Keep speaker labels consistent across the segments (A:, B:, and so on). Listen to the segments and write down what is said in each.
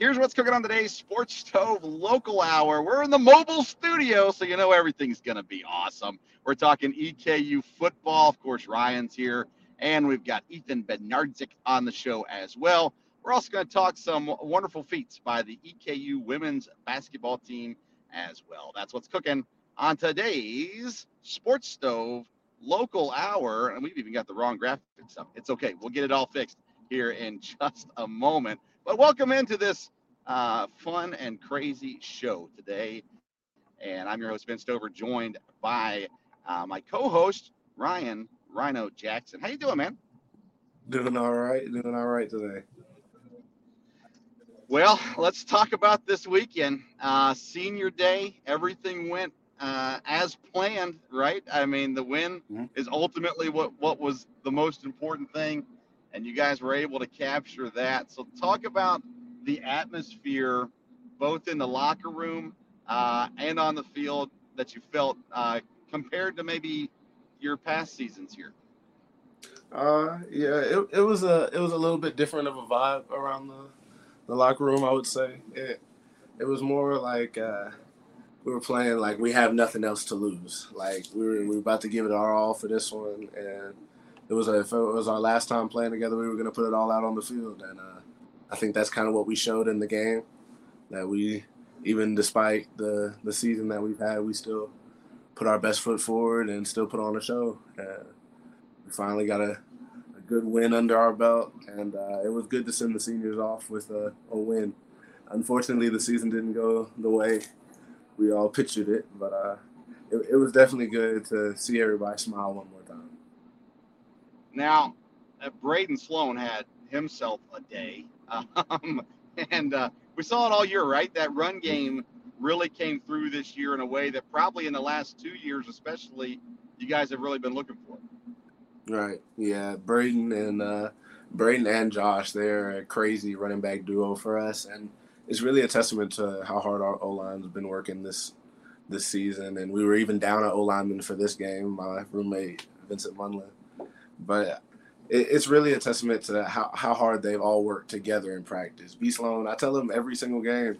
A: Here's what's cooking on today's Sports Stove Local Hour. We're in the mobile studio, so you know everything's going to be awesome. We're talking EKU football. Of course, Ryan's here, and we've got Ethan Bednarczyk on the show as well. We're also going to talk some wonderful feats by the EKU women's basketball team as well. That's what's cooking on today's Sports Stove Local Hour. And we've even got the wrong graphics up. It's okay. We'll get it all fixed here in just a moment. But welcome into this uh, fun and crazy show today. And I'm your host, Vince Stover, joined by uh, my co-host, Ryan Rhino Jackson. How you doing, man?
B: Doing all right. Doing all right today.
A: Well, let's talk about this weekend. Uh, senior day, everything went uh, as planned, right? I mean, the win mm-hmm. is ultimately what, what was the most important thing and you guys were able to capture that. So talk about the atmosphere, both in the locker room uh, and on the field, that you felt uh, compared to maybe your past seasons here.
B: Uh, yeah, it, it was a it was a little bit different of a vibe around the the locker room. I would say it it was more like uh, we were playing like we have nothing else to lose. Like we were we were about to give it our all for this one, and it was if it was our last time playing together, we were going to put it all out on the field, and uh, I think that's kind of what we showed in the game. That we, even despite the the season that we've had, we still put our best foot forward and still put on a show. Uh, we finally got a, a, good win under our belt, and uh, it was good to send the seniors off with a, a win. Unfortunately, the season didn't go the way we all pictured it, but uh, it, it was definitely good to see everybody smile one more time.
A: Now, uh, Braden Sloan had himself a day, um, and uh, we saw it all year, right? That run game really came through this year in a way that probably in the last two years, especially, you guys have really been looking for.
B: Right. Yeah. Braden and uh, Braden and Josh, they're a crazy running back duo for us, and it's really a testament to how hard our O line's been working this this season. And we were even down at O lineman for this game. My roommate Vincent Munlin but it, it's really a testament to how, how hard they've all worked together in practice. B Sloan, I tell them every single game,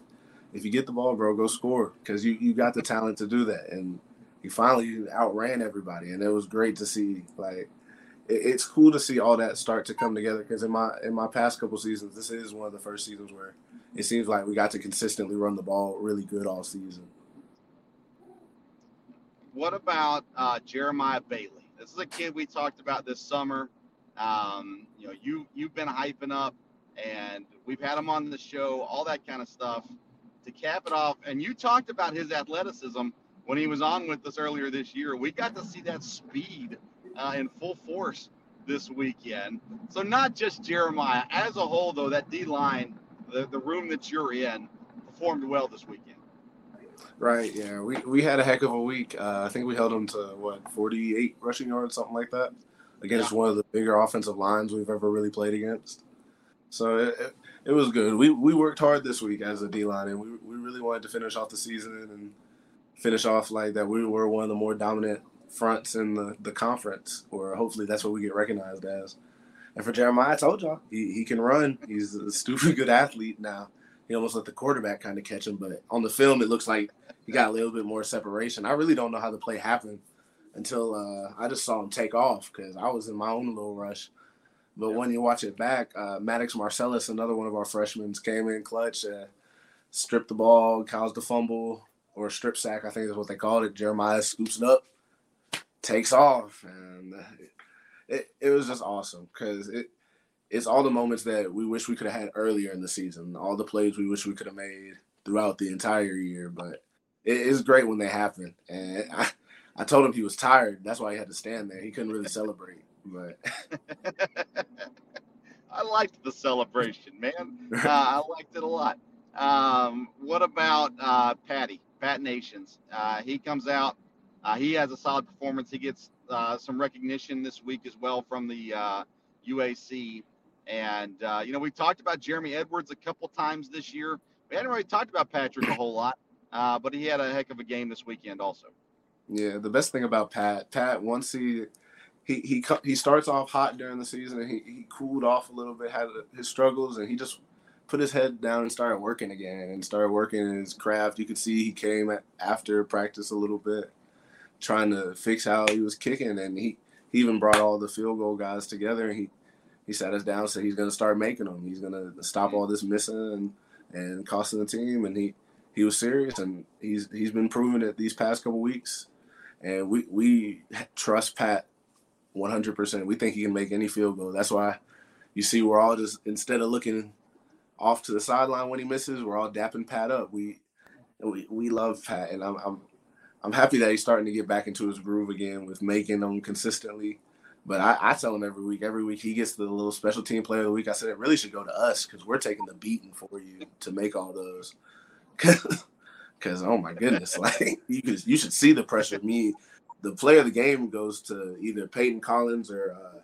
B: if you get the ball, bro, go score because you, you got the talent to do that. And he finally outran everybody, and it was great to see. Like, it, it's cool to see all that start to come together because in my in my past couple seasons, this is one of the first seasons where it seems like we got to consistently run the ball really good all season.
A: What about uh, Jeremiah Bailey? This is a kid we talked about this summer. Um, you know, you you've been hyping up, and we've had him on the show, all that kind of stuff. To cap it off, and you talked about his athleticism when he was on with us earlier this year. We got to see that speed uh, in full force this weekend. So not just Jeremiah as a whole, though that D line, the the room that you're in, performed well this weekend.
B: Right. Yeah. We we had a heck of a week. Uh, I think we held them to what 48 rushing yards, something like that, against yeah. one of the bigger offensive lines we've ever really played against. So it, it, it was good. We we worked hard this week as a D line, and we we really wanted to finish off the season and finish off like that. We were one of the more dominant fronts in the the conference, or hopefully that's what we get recognized as. And for Jeremiah, I told y'all he, he can run. He's a stupid good athlete now he almost let the quarterback kind of catch him. But on the film, it looks like he got a little bit more separation. I really don't know how the play happened until uh, I just saw him take off because I was in my own little rush. But yeah. when you watch it back, uh, Maddox Marcellus, another one of our freshmen, came in clutch, uh, stripped the ball, caused the fumble or strip sack, I think is what they called it. Jeremiah scoops it up, takes off, and it, it was just awesome because it it's all the moments that we wish we could have had earlier in the season, all the plays we wish we could have made throughout the entire year. But it is great when they happen. And I, I told him he was tired. That's why he had to stand there. He couldn't really celebrate. But
C: I liked the celebration, man. Uh, I liked it a lot. Um, what about uh, Patty, Pat Nations? Uh, he comes out. Uh, he has a solid performance. He gets uh, some recognition this week as well from the UAC. And, uh, you know, we've talked about Jeremy Edwards a couple times this year. We hadn't really talked about Patrick a whole lot, uh, but he had a heck of a game this weekend also.
B: Yeah, the best thing about Pat, Pat, once he he he he starts off hot during the season and he, he cooled off a little bit, had his struggles, and he just put his head down and started working again and started working his craft. You could see he came after practice a little bit, trying to fix how he was kicking, and he, he even brought all the field goal guys together. And he he sat us down, and said he's going to start making them. He's going to stop mm-hmm. all this missing and and costing the team. And he he was serious, and he's he's been proving it these past couple weeks. And we we trust Pat 100%. We think he can make any field goal. That's why you see we're all just instead of looking off to the sideline when he misses. We're all dapping Pat up. We we, we love Pat, and I'm, I'm I'm happy that he's starting to get back into his groove again with making them consistently. But I, I tell him every week, every week he gets the little special team player of the week. I said it really should go to us because we're taking the beating for you to make all those. Because oh my goodness, like you could, you should see the pressure. Me, the player of the game goes to either Peyton Collins or uh,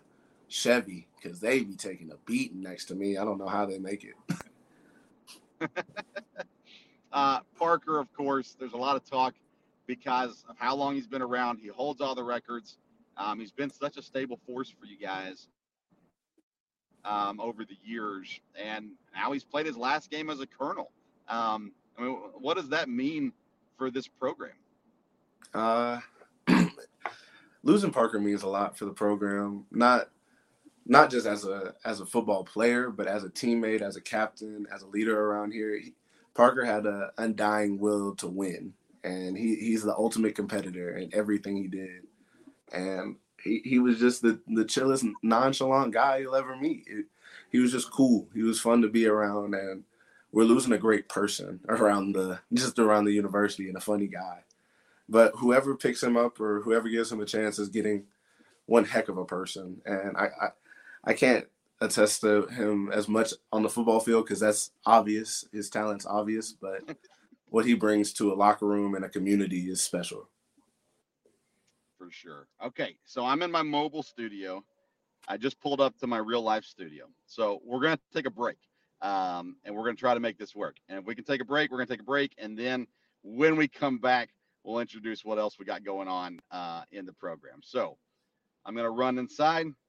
B: Chevy because they be taking a beating next to me. I don't know how they make it.
C: uh, Parker, of course, there's a lot of talk because of how long he's been around. He holds all the records. Um, he's been such a stable force for you guys um, over the years, and now he's played his last game as a colonel. Um, I mean, what does that mean for this program?
B: Uh, losing Parker means a lot for the program. Not not just as a as a football player, but as a teammate, as a captain, as a leader around here. He, Parker had an undying will to win, and he, he's the ultimate competitor in everything he did. And he, he was just the, the chillest, nonchalant guy you'll ever meet. It, he was just cool. He was fun to be around, and we're losing a great person around the just around the university and a funny guy. But whoever picks him up or whoever gives him a chance is getting one heck of a person. And I, I I can't attest to him as much on the football field because that's obvious. His talent's obvious, but what he brings to a locker room and a community is special.
C: For sure. Okay, so I'm in my mobile studio. I just pulled up to my real life studio. So we're going to take a break um, and we're going to try to make this work. And if we can take a break, we're going to take a break. And then when we come back, we'll introduce what else we got going on uh, in the program. So I'm going to run inside.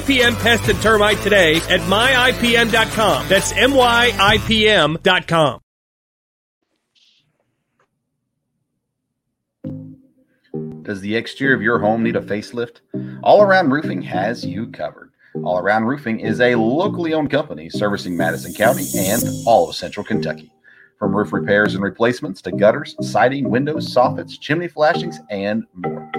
D: Pest and Termite today at myipm.com. That's myipm.com.
A: Does the exterior of your home need a facelift? All Around Roofing has you covered. All Around Roofing is a locally owned company servicing Madison County and all of central Kentucky. From roof repairs and replacements to gutters, siding, windows, soffits, chimney flashings, and more.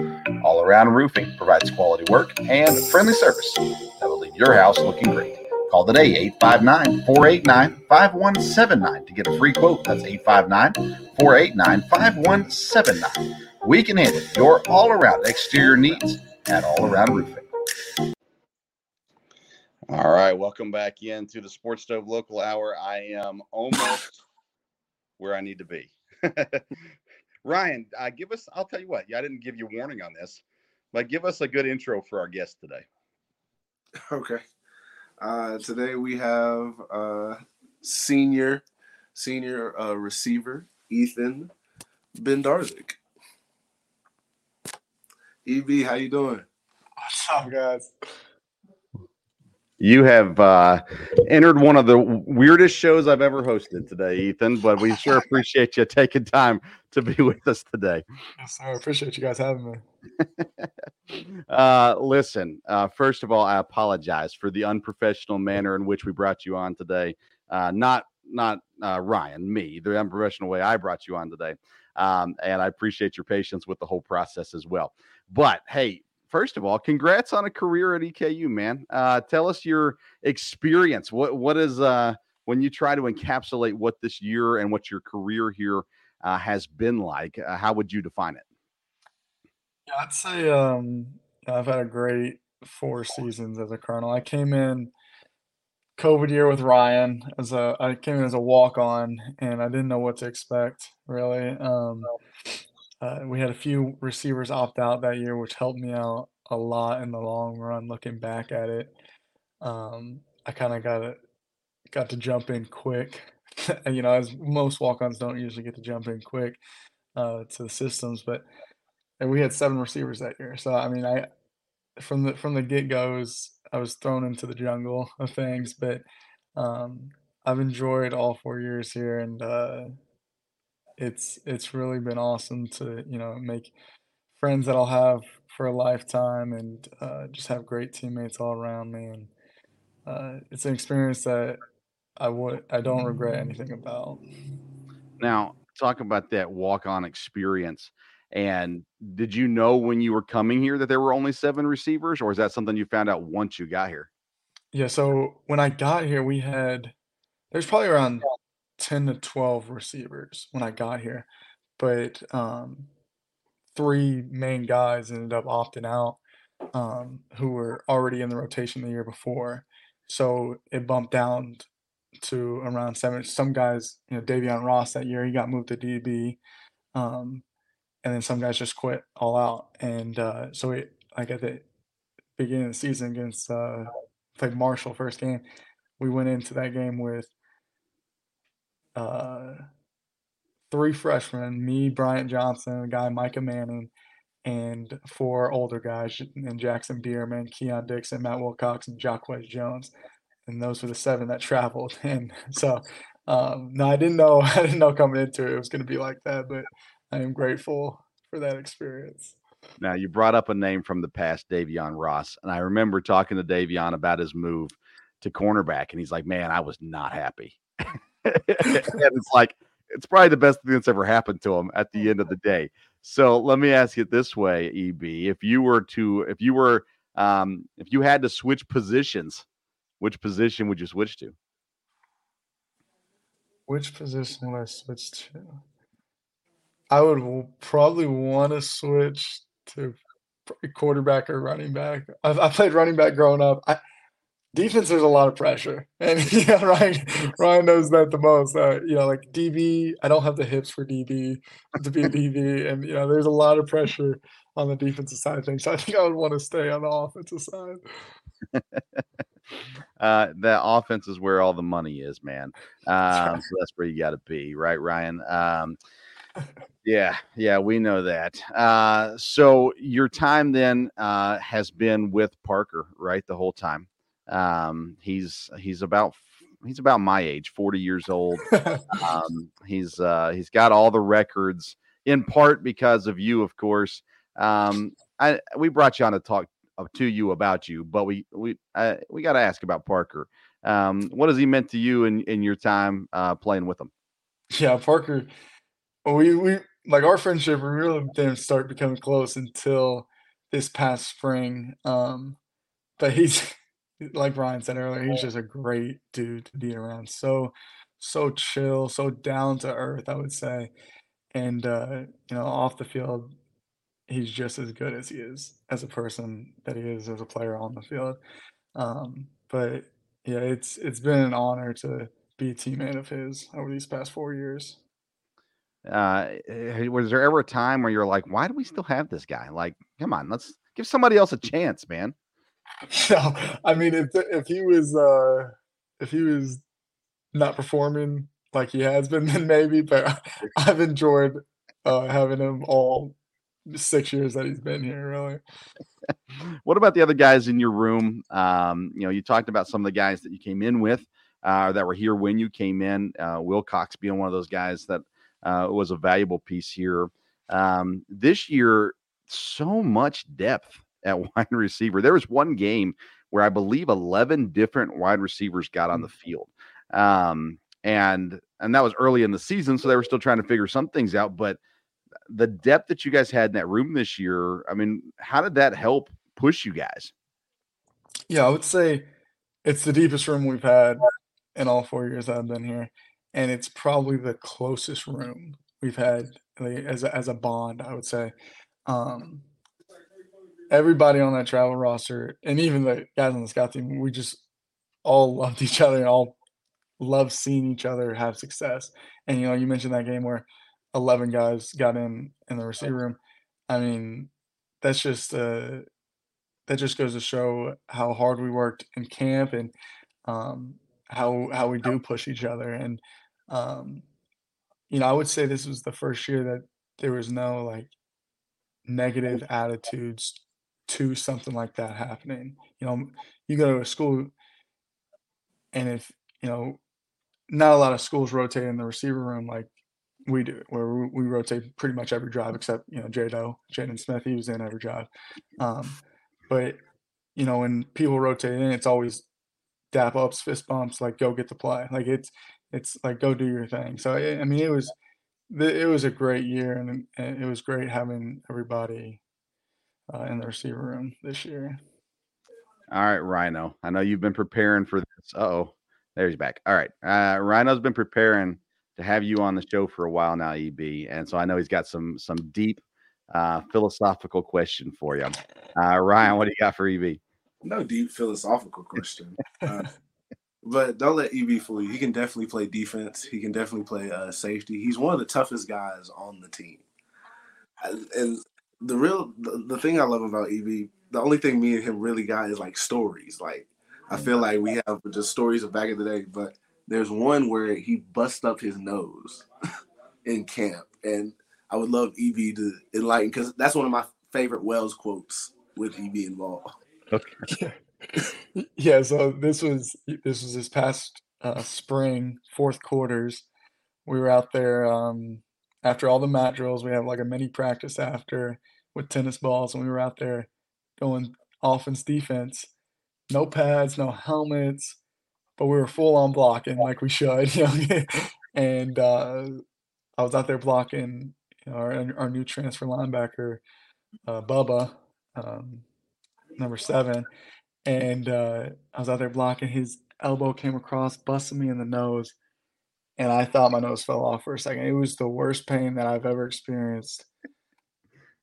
A: All Around Roofing provides quality work and friendly service that will leave your house looking great. Call today 859 489 5179 to get a free quote. That's 859 489 5179. We can handle your all around exterior needs at All Around Roofing.
C: All right, welcome back in to the Sports Stove Local Hour. I am almost where I need to be. Ryan, uh, give us, I'll tell you what, yeah, I didn't give you warning on this, but give us a good intro for our guest today.
B: Okay. Uh, today we have uh, senior senior uh, receiver Ethan Bednarczyk. EB, how you doing?
E: What's up, guys?
A: You have uh, entered one of the weirdest shows I've ever hosted today, Ethan. But we sure appreciate you taking time to be with us today.
E: Yes, I appreciate you guys having
A: me. uh, listen, uh, first of all, I apologize for the unprofessional manner in which we brought you on today. Uh, not not uh, Ryan, me, the unprofessional way I brought you on today. Um, and I appreciate your patience with the whole process as well. But hey, first of all, congrats on a career at EKU, man. Uh, tell us your experience. What what is uh, when you try to encapsulate what this year and what your career here uh, has been like? Uh, how would you define it?
E: Yeah, I'd say um, I've had a great four seasons as a Colonel. I came in COVID year with Ryan as a I came in as a walk on and I didn't know what to expect really. Um, uh, we had a few receivers opt out that year, which helped me out a lot in the long run. Looking back at it, um, I kind of got it, got to jump in quick. you know, as most walk-ons don't usually get to jump in quick uh, to the systems, but and we had seven receivers that year. So I mean, I from the from the get go, I was thrown into the jungle of things, but um, I've enjoyed all four years here, and uh, it's it's really been awesome to you know make friends that I'll have for a lifetime and uh, just have great teammates all around me and uh, it's an experience that I would I don't regret anything about.
A: Now, talk about that walk-on experience. And did you know when you were coming here that there were only seven receivers, or is that something you found out once you got here?
E: Yeah, so when I got here, we had there's probably around 10 to 12 receivers when I got here, but um, three main guys ended up opting out um, who were already in the rotation the year before. So it bumped down to around seven. Some guys, you know, Davion Ross that year, he got moved to DB. Um, and then some guys just quit all out. And uh, so it, like at the beginning of the season against uh, played Marshall first game, we went into that game with uh, three freshmen, me, Bryant Johnson, a guy Micah Manning, and four older guys, and Jackson Bierman, Keon Dixon, Matt Wilcox, and Jacquez Jones. And those were the seven that traveled. And so, um, no, I didn't know, I didn't know coming into it, it was going to be like that, but I am grateful for that experience.
A: Now, you brought up a name from the past, Davion Ross. And I remember talking to Davion about his move to cornerback. And he's like, man, I was not happy. It's like, it's probably the best thing that's ever happened to him at the end of the day. So let me ask you this way, EB: if you were to, if you were, um, if you had to switch positions, which position would you switch to?
E: Which position would I switch to? I would probably want to switch to quarterback or running back. I, I played running back growing up. I, defense there's a lot of pressure. And yeah ryan ryan knows that the most uh, you know like db i don't have the hips for db to be a db and you know there's a lot of pressure on the defensive side of things. So i think i would want to stay on the offensive side.
A: Uh that offense is where all the money is man. Um so that's where you got to be right ryan? Um yeah, yeah, we know that. Uh, so your time then uh, has been with Parker, right, the whole time. Um, he's he's about he's about my age, 40 years old. um, he's uh, he's got all the records in part because of you, of course. Um, I we brought you on to talk uh, to you about you, but we we uh, we got to ask about Parker. Um, what has he meant to you in in your time uh, playing with him?
E: Yeah, Parker. We we like our friendship. We really didn't start becoming close until this past spring. Um, but he's like Brian said earlier, he's just a great dude to be around. So, so chill, so down to earth, I would say. And uh, you know, off the field, he's just as good as he is as a person that he is as a player on the field. Um, but yeah, it's it's been an honor to be a teammate of his over these past four years.
A: Uh, was there ever a time where you're like, why do we still have this guy? Like, come on, let's give somebody else a chance, man.
E: No, I mean if if he was uh if he was not performing like he has been, then maybe. But I've enjoyed uh, having him all six years that he's been here. Really.
A: what about the other guys in your room? Um, you know, you talked about some of the guys that you came in with, uh, that were here when you came in. Uh, Wilcox being one of those guys that uh, was a valuable piece here. Um, this year, so much depth at wide receiver. There was one game where I believe 11 different wide receivers got on the field. Um, and and that was early in the season, so they were still trying to figure some things out. But the depth that you guys had in that room this year, I mean, how did that help push you guys?
E: Yeah, I would say it's the deepest room we've had in all four years I've been here, and it's probably the closest room we've had like, as a, as a bond. I would say. Um, everybody on that travel roster, and even the guys on the scout team, we just all loved each other and all loved seeing each other have success. And you know, you mentioned that game where eleven guys got in in the receiver room. I mean, that's just uh, that just goes to show how hard we worked in camp and um, how how we do push each other. And um, you know, I would say this was the first year that there was no like negative attitudes to something like that happening. You know, you go to a school, and if you know, not a lot of schools rotate in the receiver room like we do, where we, rotate pretty much every drive except you know Jado, Jaden Smith, he was in every drive. Um, but you know, when people rotate in, it's always dap ups, fist bumps, like go get the play. Like it's it's like go do your thing. So I mean, it was it was a great year, and it was great having everybody uh, in the receiver room this year.
A: All right, Rhino. I know you've been preparing for this. oh, there he's back. All right, uh, Rhino's been preparing to have you on the show for a while now, EB, and so I know he's got some some deep uh, philosophical question for you. Uh, Ryan, what do you got for EB?
B: No deep philosophical question. Uh, but don't let EB fool you. He can definitely play defense. He can definitely play uh, safety. He's one of the toughest guys on the team. And the real the, the thing I love about EB, the only thing me and him really got is like stories. Like I feel like we have just stories of back in the day, but there's one where he bust up his nose in camp, and I would love EB to enlighten because that's one of my favorite Wells quotes with EB involved.
E: Okay. yeah, so this was this was this past uh, spring, fourth quarters. We were out there um, after all the mat drills, we have like a mini practice after with tennis balls, and we were out there going offense, defense, no pads, no helmets, but we were full on blocking like we should, you know. and uh, I was out there blocking our our new transfer linebacker, uh, Bubba, um, number seven, and uh, I was out there blocking. His elbow came across, busted me in the nose and I thought my nose fell off for a second. It was the worst pain that I've ever experienced,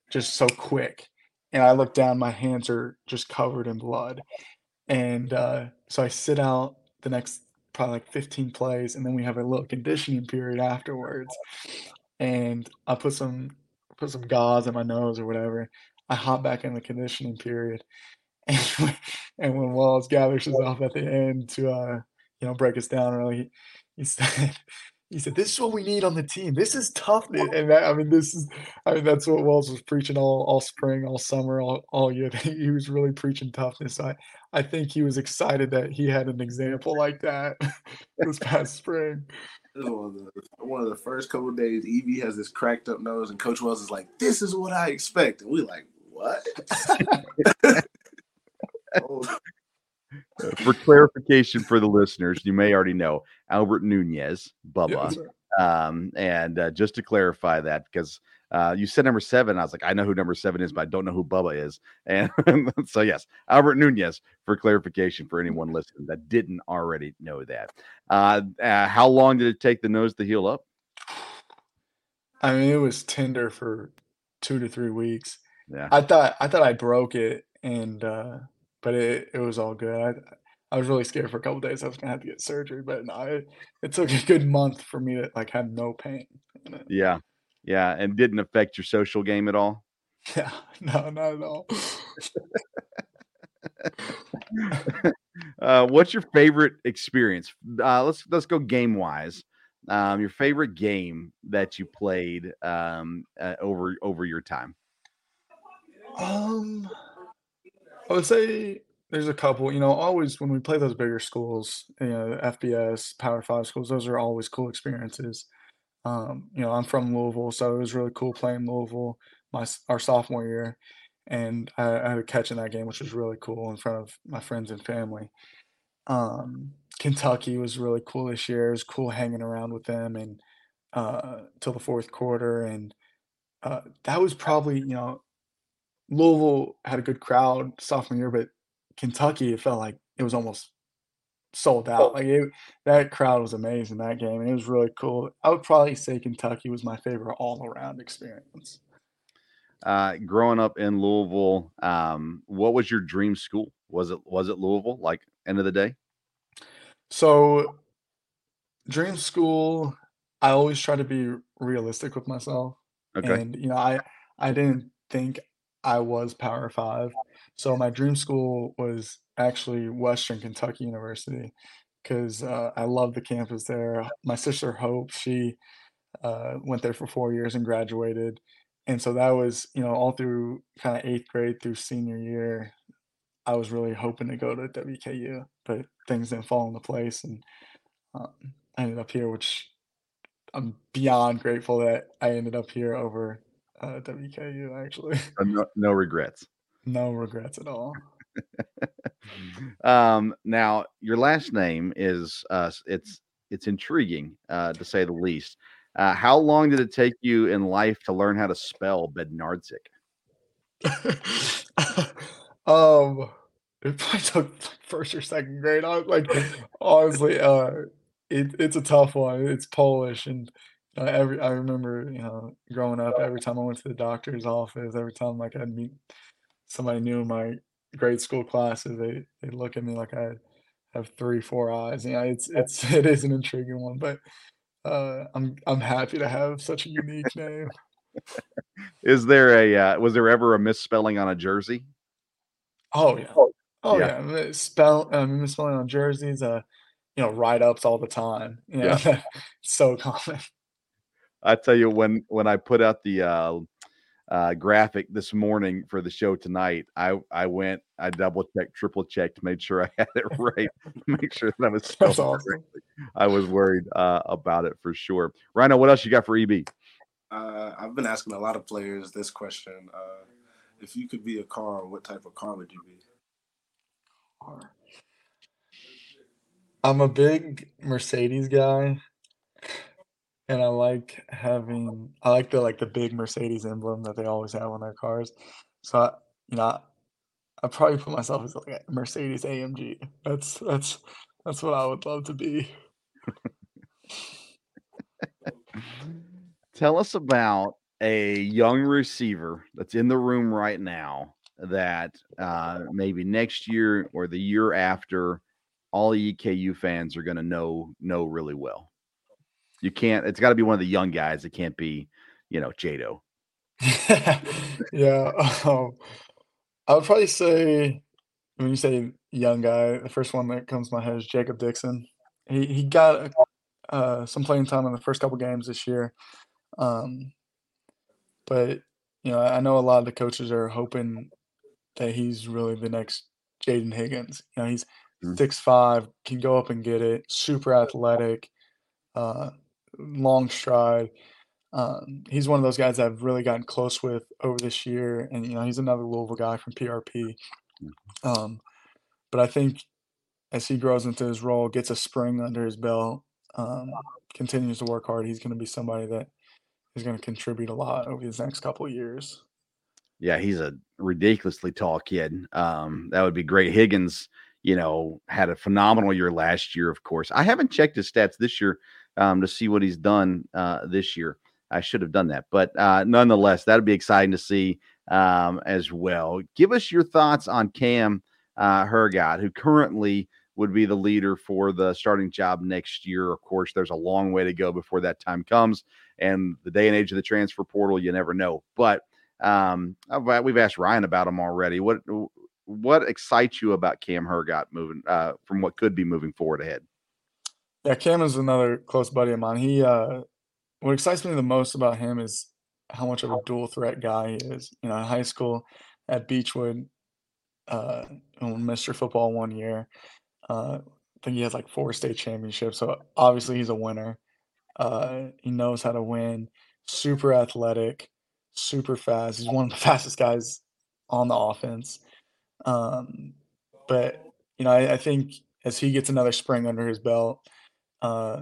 E: just so quick. And I look down, my hands are just covered in blood. And uh, so I sit out the next probably like 15 plays, and then we have a little conditioning period afterwards. And I put some put some gauze in my nose or whatever. I hop back in the conditioning period, and, and when Wells gathers off at the end to uh, you know break us down, really he said, he said, "This is what we need on the team. This is toughness." And that, I mean, this is, I mean, that's what Wells was preaching all, all spring, all summer, all, all year. He was really preaching toughness. I, I think he was excited that he had an example like that this past spring.
B: One of, the, one of the first couple days, EB has this cracked up nose, and Coach Wells is like, "This is what I expect," and we like, "What?"
A: oh, for clarification for the listeners, you may already know Albert Nunez, Bubba. um, and uh, just to clarify that, because uh, you said number seven, I was like, I know who number seven is, but I don't know who Bubba is. And so, yes, Albert Nunez for clarification for anyone listening that didn't already know that. Uh, uh, how long did it take the nose to heal up?
E: I mean, it was tender for two to three weeks.
A: Yeah,
E: I thought I thought I broke it, and uh, but it, it was all good. I, I was really scared for a couple days I was gonna have to get surgery, but no, it, it took a good month for me to like have no pain.
A: Yeah, yeah, and didn't affect your social game at all.
E: Yeah, no, not at all.
A: uh, what's your favorite experience? Uh, let's let's go game wise. Um, your favorite game that you played um, uh, over over your time.
E: Um, I would say there's a couple. You know, always when we play those bigger schools, you know, FBS, Power Five schools, those are always cool experiences. Um, you know, I'm from Louisville, so it was really cool playing Louisville my our sophomore year, and I, I had a catch in that game, which was really cool in front of my friends and family. Um, Kentucky was really cool this year. It was cool hanging around with them and uh, till the fourth quarter, and uh, that was probably you know Louisville had a good crowd sophomore year, but Kentucky it felt like it was almost sold out. Like it, that crowd was amazing that game, and it was really cool. I would probably say Kentucky was my favorite all around experience.
A: Uh, growing up in Louisville, um, what was your dream school? Was it was it Louisville? Like end of the day?
E: So, dream school, I always try to be realistic with myself.
A: Okay.
E: And, you know, I I didn't think I was Power Five. So my dream school was actually Western Kentucky University because uh, I love the campus there. My sister Hope, she uh, went there for four years and graduated. And so that was, you know, all through kind of eighth grade through senior year, I was really hoping to go to WKU, but things didn't fall into place, and um, I ended up here, which I'm beyond grateful that I ended up here over uh, WKU. Actually,
A: no, no regrets.
E: No regrets at all.
A: um, now your last name is uh, it's it's intriguing uh, to say the least. Uh, how long did it take you in life to learn how to spell Bednarczyk?
E: Um, it probably took first or second grade. I like honestly, uh, it, it's a tough one. It's Polish, and uh, every I remember, you know, growing up, every time I went to the doctor's office, every time like I'd meet somebody new in my grade school classes, they they look at me like I have three, four eyes. Yeah, it's it's it is an intriguing one, but uh, I'm I'm happy to have such a unique name.
A: Is there a uh, was there ever a misspelling on a jersey?
E: Oh yeah. Oh yeah. yeah. Spell um, misspelling on jerseys, uh, you know, write ups all the time. You know, yeah. so common.
A: I tell you when when I put out the uh, uh, graphic this morning for the show tonight, I I went, I double checked, triple checked, made sure I had it right, make sure that I was
E: That's awesome.
A: I was worried uh, about it for sure. Rhino, what else you got for EB?
B: Uh, I've been asking a lot of players this question. Uh, if you could be a car, what type of car would you be?
E: Car. I'm a big Mercedes guy, and I like having I like the like the big Mercedes emblem that they always have on their cars. So I, you know, I probably put myself as like a Mercedes AMG. That's that's that's what I would love to be.
A: Tell us about a young receiver that's in the room right now that uh, maybe next year or the year after, all EKU fans are going to know know really well. You can't. It's got to be one of the young guys. It can't be, you know, Jado.
E: yeah, um, I would probably say when you say young guy, the first one that comes to my head is Jacob Dixon. He he got uh, some playing time in the first couple games this year. Um, but you know, I know a lot of the coaches are hoping that he's really the next Jaden Higgins. You know, he's mm-hmm. six five, can go up and get it, super athletic, uh, long stride. Um, he's one of those guys I've really gotten close with over this year, and you know, he's another Louisville guy from PRP. Mm-hmm. Um, but I think as he grows into his role, gets a spring under his belt, um, continues to work hard, he's going to be somebody that is going to contribute a lot over these next couple years.
A: Yeah, he's a ridiculously tall kid. Um, that would be great. Higgins, you know, had a phenomenal year last year, of course. I haven't checked his stats this year um, to see what he's done uh, this year. I should have done that. But uh, nonetheless, that'd be exciting to see um, as well. Give us your thoughts on Cam uh, Hergott, who currently would be the leader for the starting job next year. Of course, there's a long way to go before that time comes and the day and age of the transfer portal, you never know. But um, we've asked Ryan about him already. What what excites you about Cam Hergott moving uh, from what could be moving forward ahead?
E: Yeah, Cam is another close buddy of mine. He uh, what excites me the most about him is how much of a dual threat guy he is. You know, in high school, at Beechwood, uh, Mr. Football one year. Uh, I think he has like four state championships. So obviously he's a winner. Uh, he knows how to win. Super athletic, super fast. He's one of the fastest guys on the offense. Um, but you know, I, I, think as he gets another spring under his belt, uh,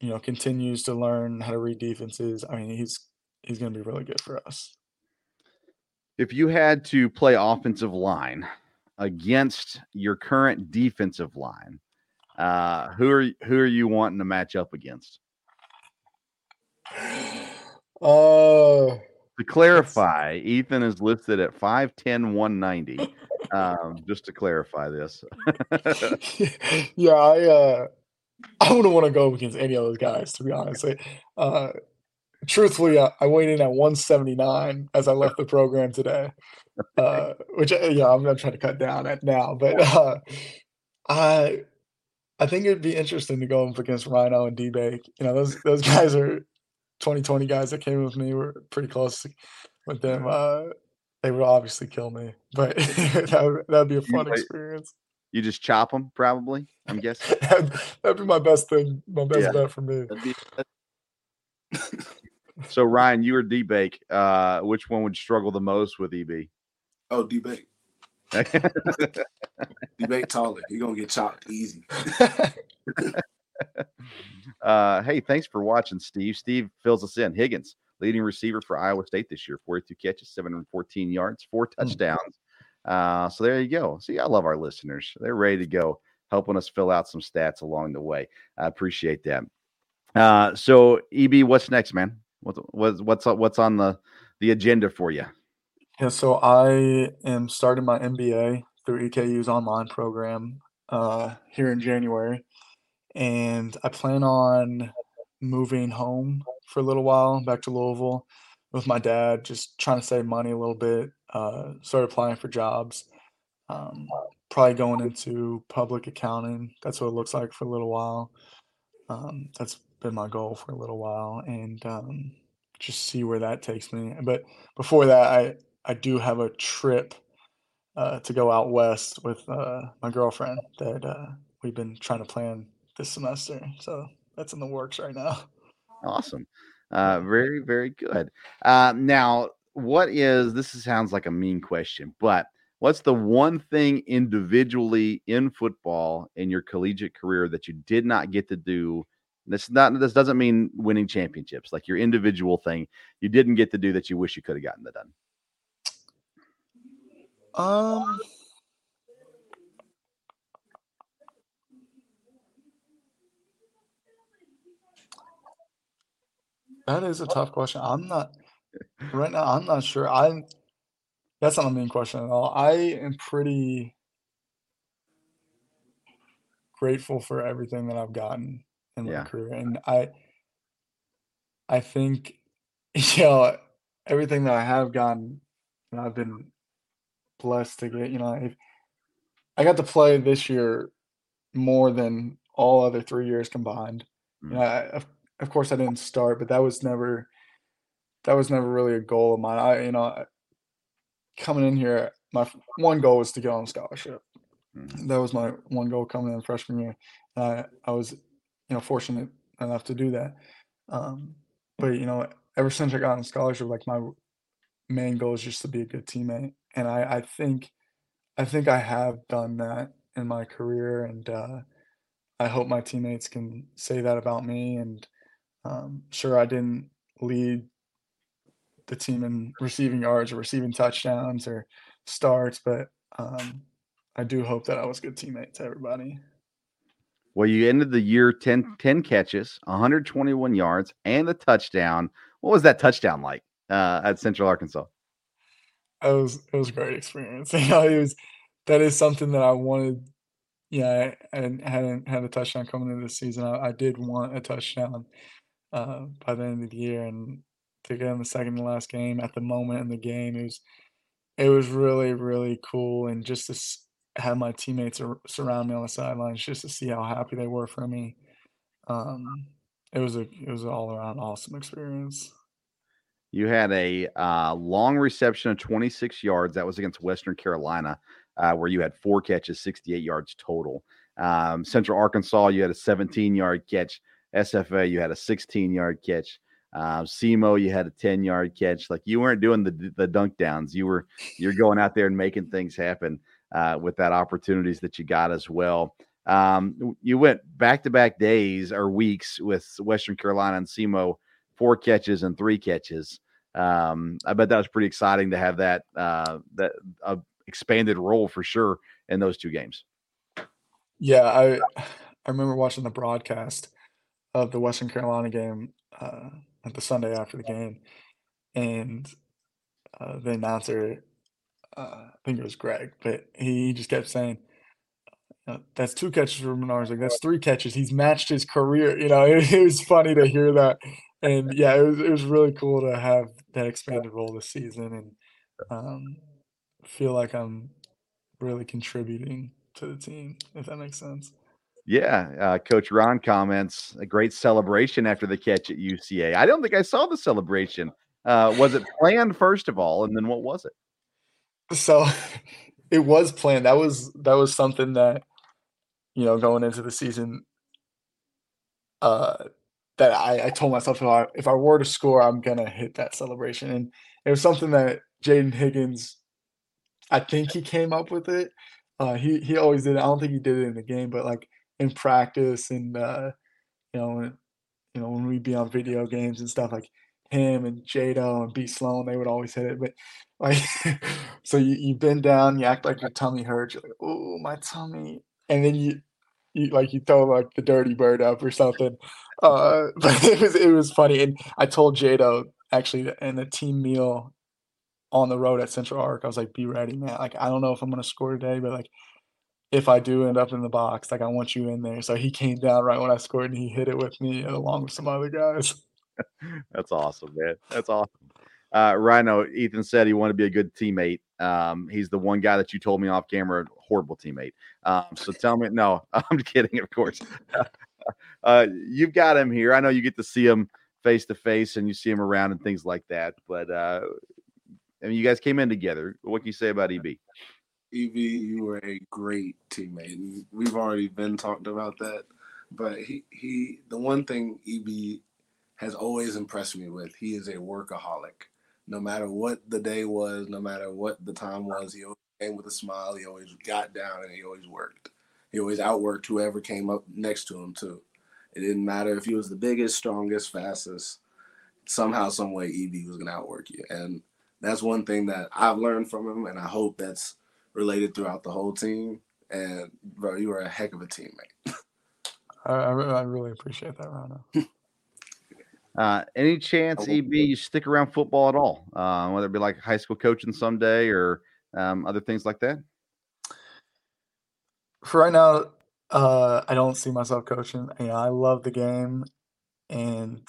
E: you know, continues to learn how to read defenses. I mean, he's he's going to be really good for us.
A: If you had to play offensive line against your current defensive line, uh, who are who are you wanting to match up against?
E: Uh,
A: to clarify, Ethan is listed at 5'10, 190. um, just to clarify this.
E: yeah, I uh, I wouldn't want to go against any of those guys, to be honest. Uh, truthfully, I, I weighed in at 179 as I left the program today, uh, which uh, yeah, I'm not trying to cut down at now, but uh, I I think it'd be interesting to go up against Rhino and D Bake. You know, those those guys are 2020 guys that came with me were pretty close with them. Uh, they would obviously kill me, but that would be a fun you, experience.
A: You just chop them, probably. I'm guessing
E: that'd be my best thing, my best yeah. bet for me.
A: so Ryan, you or D Bake, uh, which one would struggle the most with EB?
B: Oh, D Bake. D Bake taller. He gonna get chopped easy.
A: uh, hey, thanks for watching, Steve. Steve fills us in. Higgins, leading receiver for Iowa State this year, 42 catches, 714 yards, four hmm. touchdowns. Uh, so there you go. See, I love our listeners. They're ready to go, helping us fill out some stats along the way. I appreciate that. Uh, so EB, what's next, man? What's what's what's what's on the the agenda for you?
E: Yeah, so I am starting my MBA through EKU's online program uh, here in January, and I plan on moving home for a little while back to Louisville with my dad, just trying to save money a little bit. Uh, started applying for jobs. Um, probably going into public accounting. That's what it looks like for a little while. Um, that's been my goal for a little while, and um, just see where that takes me. But before that, I I do have a trip uh, to go out west with uh, my girlfriend that uh, we've been trying to plan this semester. So that's in the works right now.
A: Awesome. Uh, very, very good. Uh, now, what is this? Sounds like a mean question, but what's the one thing individually in football in your collegiate career that you did not get to do? This not this doesn't mean winning championships, like your individual thing you didn't get to do that you wish you could have gotten that done.
E: Um, That is a tough question. I'm not right now. I'm not sure. I'm. That's not a main question at all. I am pretty grateful for everything that I've gotten in my
A: Yeah.
E: career, and I, I think, you know, everything that I have gotten, and I've been blessed to get. You know, I, I got to play this year more than all other three years combined. You mm. know, I, of course I didn't start, but that was never that was never really a goal of mine. I you know coming in here, my one goal was to get on scholarship. Mm-hmm. That was my one goal coming in freshman year. And I I was you know fortunate enough to do that. Um, but you know ever since I got on scholarship, like my main goal is just to be a good teammate, and I I think I think I have done that in my career, and uh, I hope my teammates can say that about me and um, sure, I didn't lead the team in receiving yards or receiving touchdowns or starts, but um, I do hope that I was a good teammate to everybody.
A: Well, you ended the year 10, 10 catches, 121 yards, and a touchdown. What was that touchdown like uh, at Central Arkansas?
E: It was it was a great experience. You know, it was that is something that I wanted. Yeah, I, I hadn't had a touchdown coming into the season. I, I did want a touchdown, uh, by the end of the year, and get in the second to last game at the moment in the game, it was it was really really cool, and just to have my teammates surround me on the sidelines, just to see how happy they were for me. Um, it was a it was an all around awesome experience.
A: You had a uh, long reception of 26 yards. That was against Western Carolina, uh, where you had four catches, 68 yards total. Um, Central Arkansas, you had a 17 yard catch. SFA, you had a 16 yard catch. Uh, SEMO, you had a 10 yard catch. Like you weren't doing the the dunk downs. You were you're going out there and making things happen uh, with that opportunities that you got as well. Um, you went back to back days or weeks with Western Carolina and SEMO, four catches and three catches. Um, I bet that was pretty exciting to have that uh, that uh, expanded role for sure in those two games.
E: Yeah, I I remember watching the broadcast of the Western Carolina game uh, at the Sunday after the game, and uh, the announcer, uh, I think it was Greg, but he just kept saying, uh, "That's two catches for Menards. Like that's three catches. He's matched his career." You know, it, it was funny to hear that, and yeah, it was it was really cool to have that expanded role this season, and um, feel like I'm really contributing to the team, if that makes sense.
A: Yeah, uh, Coach Ron comments a great celebration after the catch at UCA. I don't think I saw the celebration. Uh, was it planned first of all, and then what was it?
E: So it was planned. That was that was something that you know going into the season. Uh, that I, I told myself if I if I were to score, I'm gonna hit that celebration, and it was something that Jaden Higgins, I think he came up with it. Uh, he he always did. It. I don't think he did it in the game, but like in practice and uh, you know, you know when we'd be on video games and stuff like him and Jado and B Sloan, they would always hit it. But like, so you, you bend down, you act like your tummy hurts. You're like, oh, my tummy, and then you, you like you throw like the dirty bird up or something. Uh, but it was it was funny, and I told Jado actually in a team meal on the road at Central Ark, I was like, be ready, man. Like I don't know if I'm gonna score today, but like if I do end up in the box, like I want you in there. So he came down right when I scored and he hit it with me along with some other guys.
A: That's awesome, man. That's awesome. Uh, Rhino, Ethan said he wanted to be a good teammate. Um, he's the one guy that you told me off camera, horrible teammate. Um, so tell me, no, I'm kidding, of course. uh, you've got him here. I know you get to see him face to face and you see him around and things like that. But uh, I mean, you guys came in together. What can you say about EB?
B: EB, you were a great teammate. We've already been talked about that, but he he the one thing EB has always impressed me with, he is a workaholic. No matter what the day was, no matter what the time was, he always came with a smile. He always got down and he always worked. He always outworked whoever came up next to him too. It didn't matter if he was the biggest, strongest, fastest. Somehow, some way, EB was gonna outwork you, and that's one thing that I've learned from him, and I hope that's related throughout the whole team. And bro, you were a heck of a teammate.
E: I, I really appreciate that, Rana.
A: uh, any chance, EB, you stick around football at all? Uh, whether it be like high school coaching someday or um, other things like that?
E: For right now, uh, I don't see myself coaching. You know, I love the game, and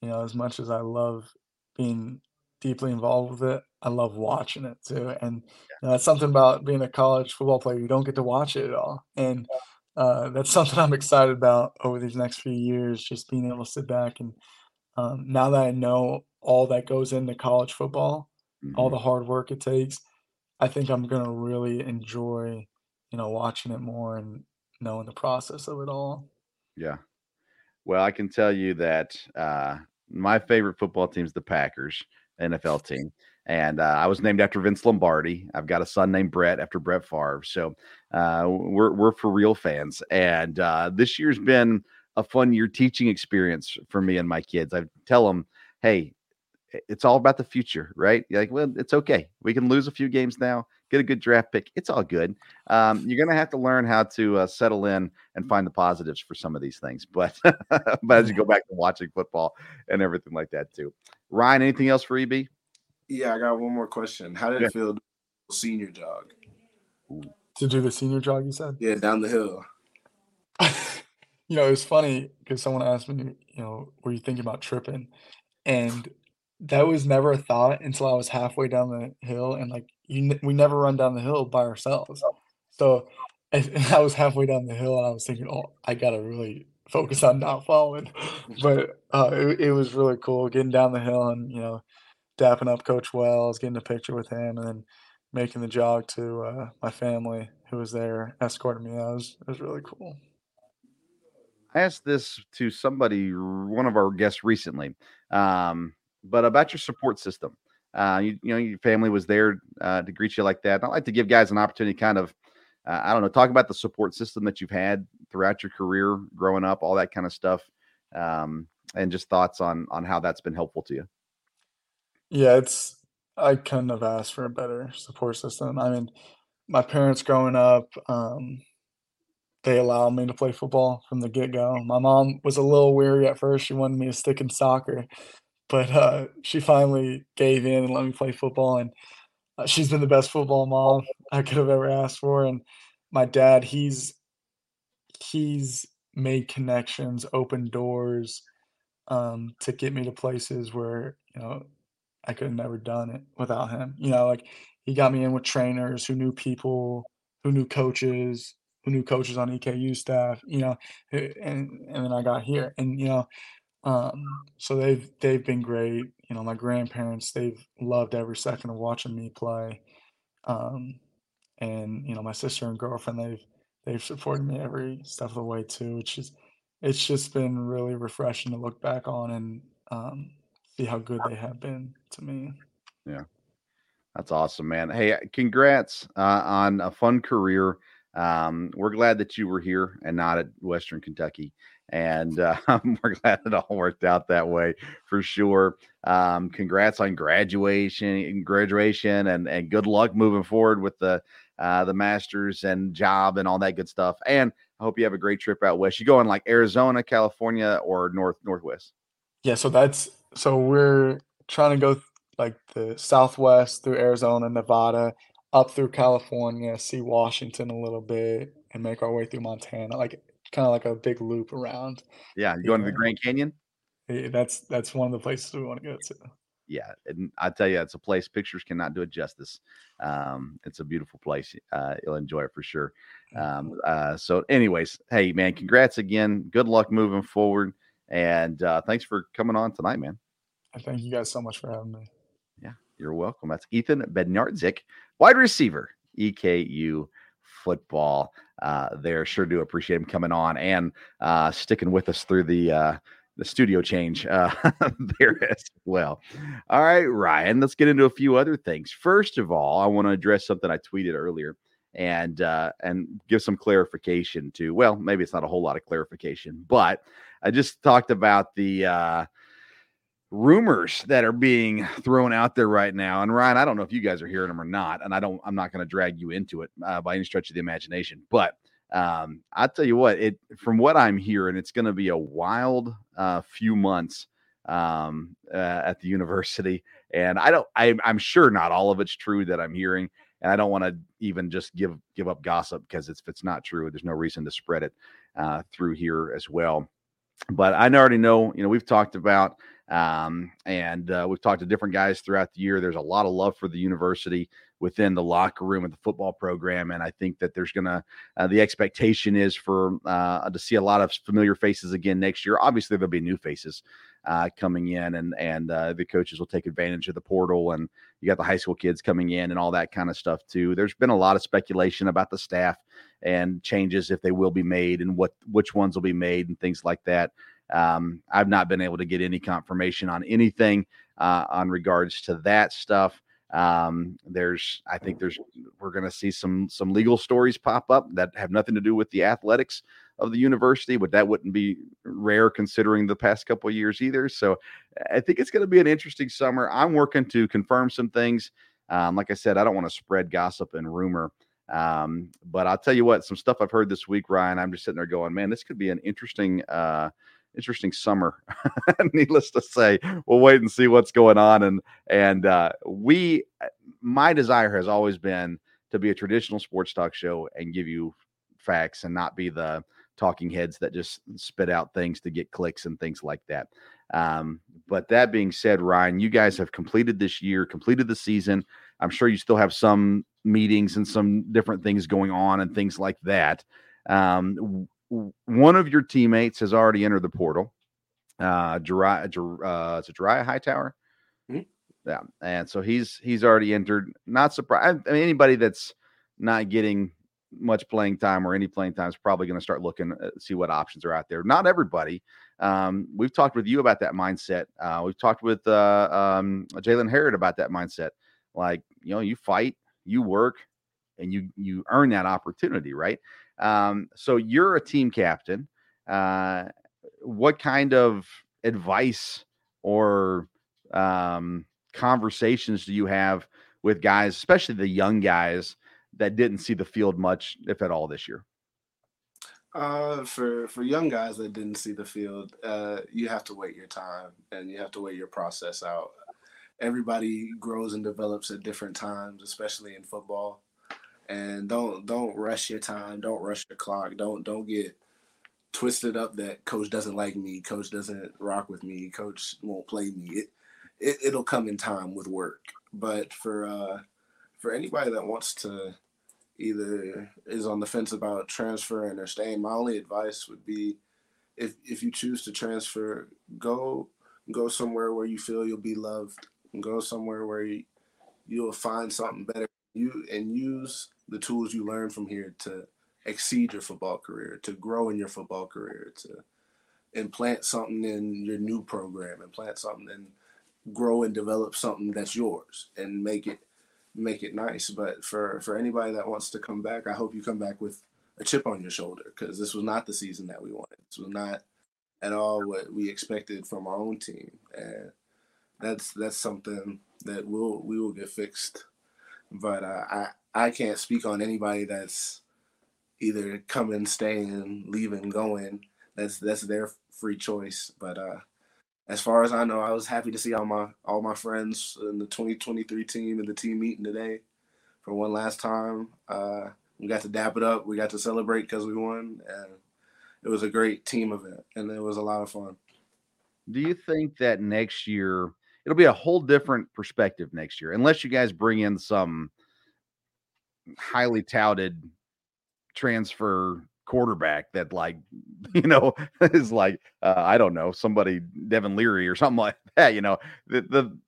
E: you know, as much as I love being deeply involved with it. I love watching it too, and you know, that's something about being a college football player. You don't get to watch it at all, and uh, that's something I'm excited about over these next few years. Just being able to sit back and um, now that I know all that goes into college football, mm-hmm. all the hard work it takes, I think I'm gonna really enjoy, you know, watching it more and knowing the process of it all.
A: Yeah. Well, I can tell you that uh, my favorite football team is the Packers. NFL team. And uh, I was named after Vince Lombardi. I've got a son named Brett after Brett Favre. So uh, we're we're for real fans. And uh, this year's been a fun year teaching experience for me and my kids. I tell them, hey, it's all about the future, right? You're like, well, it's okay. We can lose a few games now, get a good draft pick. It's all good. Um, you're going to have to learn how to uh, settle in and find the positives for some of these things. But but as you go back to watching football and everything like that too. Ryan, anything else for EB?
B: Yeah, I got one more question. How did yeah. it feel senior jog?
E: To do the senior jog, you said?
B: Yeah, down the hill.
E: you know, it was funny because someone asked me, you know, were you thinking about tripping? And that was never a thought until I was halfway down the hill, and like you, we never run down the hill by ourselves. So I, I was halfway down the hill, and I was thinking, oh, I gotta really focus on not falling. But uh, it, it was really cool getting down the hill and you know dapping up Coach Wells, getting a picture with him, and then making the jog to uh, my family who was there escorting me. That was it was really cool.
A: I asked this to somebody, one of our guests recently, um, but about your support system. Uh, you, you know, your family was there uh, to greet you like that. And I like to give guys an opportunity, kind of, uh, I don't know, talk about the support system that you've had throughout your career, growing up, all that kind of stuff, um, and just thoughts on on how that's been helpful to you.
E: Yeah, it's I couldn't have asked for a better support system. I mean, my parents growing up, um, they allowed me to play football from the get go. My mom was a little weary at first; she wanted me to stick in soccer, but uh, she finally gave in and let me play football. And uh, she's been the best football mom I could have ever asked for. And my dad, he's he's made connections, opened doors um, to get me to places where you know I could have never done it without him. You know, like he got me in with trainers who knew people, who knew coaches, who knew coaches on EKU staff. You know, and and then I got here, and you know, um, so they've they've been great. You know, my grandparents they've loved every second of watching me play, um, and you know, my sister and girlfriend they've they've supported me every step of the way too. Which is it's just been really refreshing to look back on and um, see how good they have been to me.
A: Yeah. That's awesome, man. Hey, congrats uh, on a fun career. Um, we're glad that you were here and not at Western Kentucky. And uh, we're glad it all worked out that way for sure. Um, congrats on graduation, graduation, and and good luck moving forward with the uh, the masters and job and all that good stuff. And I hope you have a great trip out west. You going like Arizona, California, or north northwest?
E: Yeah, so that's so we're trying to go like the southwest through Arizona, Nevada, up through California, see Washington a little bit, and make our way through Montana, like kind of like a big loop around.
A: Yeah, you going to the Grand Canyon?
E: Yeah, that's that's one of the places we want to go to.
A: Yeah, and I tell you, it's a place pictures cannot do it justice. Um, it's a beautiful place. Uh, you'll enjoy it for sure. Um, uh, so, anyways, hey man, congrats again. Good luck moving forward, and uh, thanks for coming on tonight, man.
E: I thank you guys so much for having me.
A: Yeah, you're welcome. That's Ethan Bednarczyk, wide receiver, EKU football. Uh, there, sure do appreciate him coming on and uh, sticking with us through the uh, the studio change uh, there as well. All right, Ryan, let's get into a few other things. First of all, I want to address something I tweeted earlier and uh, and give some clarification to. Well, maybe it's not a whole lot of clarification, but I just talked about the uh, rumors that are being thrown out there right now. And Ryan, I don't know if you guys are hearing them or not, and I don't. I'm not going to drag you into it uh, by any stretch of the imagination, but um, I tell you what, it from what I'm hearing, it's going to be a wild uh, few months um, uh, at the university. And I don't, I, I'm sure not all of it's true that I'm hearing, and I don't want to even just give give up gossip because if it's not true, there's no reason to spread it uh, through here as well. But I already know, you know, we've talked about um, and uh, we've talked to different guys throughout the year. There's a lot of love for the university within the locker room of the football program, and I think that there's gonna uh, the expectation is for uh, to see a lot of familiar faces again next year. Obviously, there'll be new faces uh, coming in, and and uh, the coaches will take advantage of the portal, and you got the high school kids coming in and all that kind of stuff too. There's been a lot of speculation about the staff and changes if they will be made and what which ones will be made and things like that. Um, I've not been able to get any confirmation on anything uh, on regards to that stuff. Um, there's, I think there's, we're going to see some some legal stories pop up that have nothing to do with the athletics of the university, but that wouldn't be rare considering the past couple years either. So I think it's going to be an interesting summer. I'm working to confirm some things. Um, like I said, I don't want to spread gossip and rumor. Um, but I'll tell you what, some stuff I've heard this week, Ryan. I'm just sitting there going, man, this could be an interesting uh, interesting summer. Needless to say, we'll wait and see what's going on. And and uh, we, uh, my desire has always been to be a traditional sports talk show and give you facts and not be the talking heads that just spit out things to get clicks and things like that. Um, but that being said, Ryan, you guys have completed this year, completed the season. I'm sure you still have some meetings and some different things going on and things like that. Um, one of your teammates has already entered the portal. Uh, Jariah, uh, it's a Jariah Hightower. Mm-hmm. Yeah, and so he's he's already entered. Not surprised. I mean, anybody that's not getting much playing time or any playing time is probably going to start looking uh, see what options are out there. Not everybody. Um, we've talked with you about that mindset. Uh, we've talked with uh, um, Jalen Harrod about that mindset. Like you know, you fight, you work, and you you earn that opportunity, right? Um, so you're a team captain. Uh, what kind of advice or um, conversations do you have with guys, especially the young guys that didn't see the field much, if at all, this year?
B: Uh, for for young guys that didn't see the field, uh, you have to wait your time and you have to wait your process out. Everybody grows and develops at different times, especially in football. And don't don't rush your time. Don't rush your clock. Don't don't get twisted up that coach doesn't like me. Coach doesn't rock with me. Coach won't play me. It, it it'll come in time with work. But for uh, for anybody that wants to either is on the fence about transferring or staying, my only advice would be if if you choose to transfer, go go somewhere where you feel you'll be loved. and Go somewhere where you, you'll find something better. You and use the tools you learn from here to exceed your football career, to grow in your football career, to implant something in your new program, implant something and grow and develop something that's yours and make it make it nice. But for for anybody that wants to come back, I hope you come back with a chip on your shoulder because this was not the season that we wanted. This was not at all what we expected from our own team, and that's that's something that will we will get fixed. But uh, I I can't speak on anybody that's either coming, staying, leaving, going. That's that's their free choice. But uh, as far as I know, I was happy to see all my all my friends in the 2023 team and the team meeting today for one last time. Uh, we got to dap it up. We got to celebrate because we won, and it was a great team event, and it was a lot of fun.
A: Do you think that next year it'll be a whole different perspective next year, unless you guys bring in some highly touted transfer quarterback that like you know is like uh, I don't know somebody Devin Leary or something like that. You know the the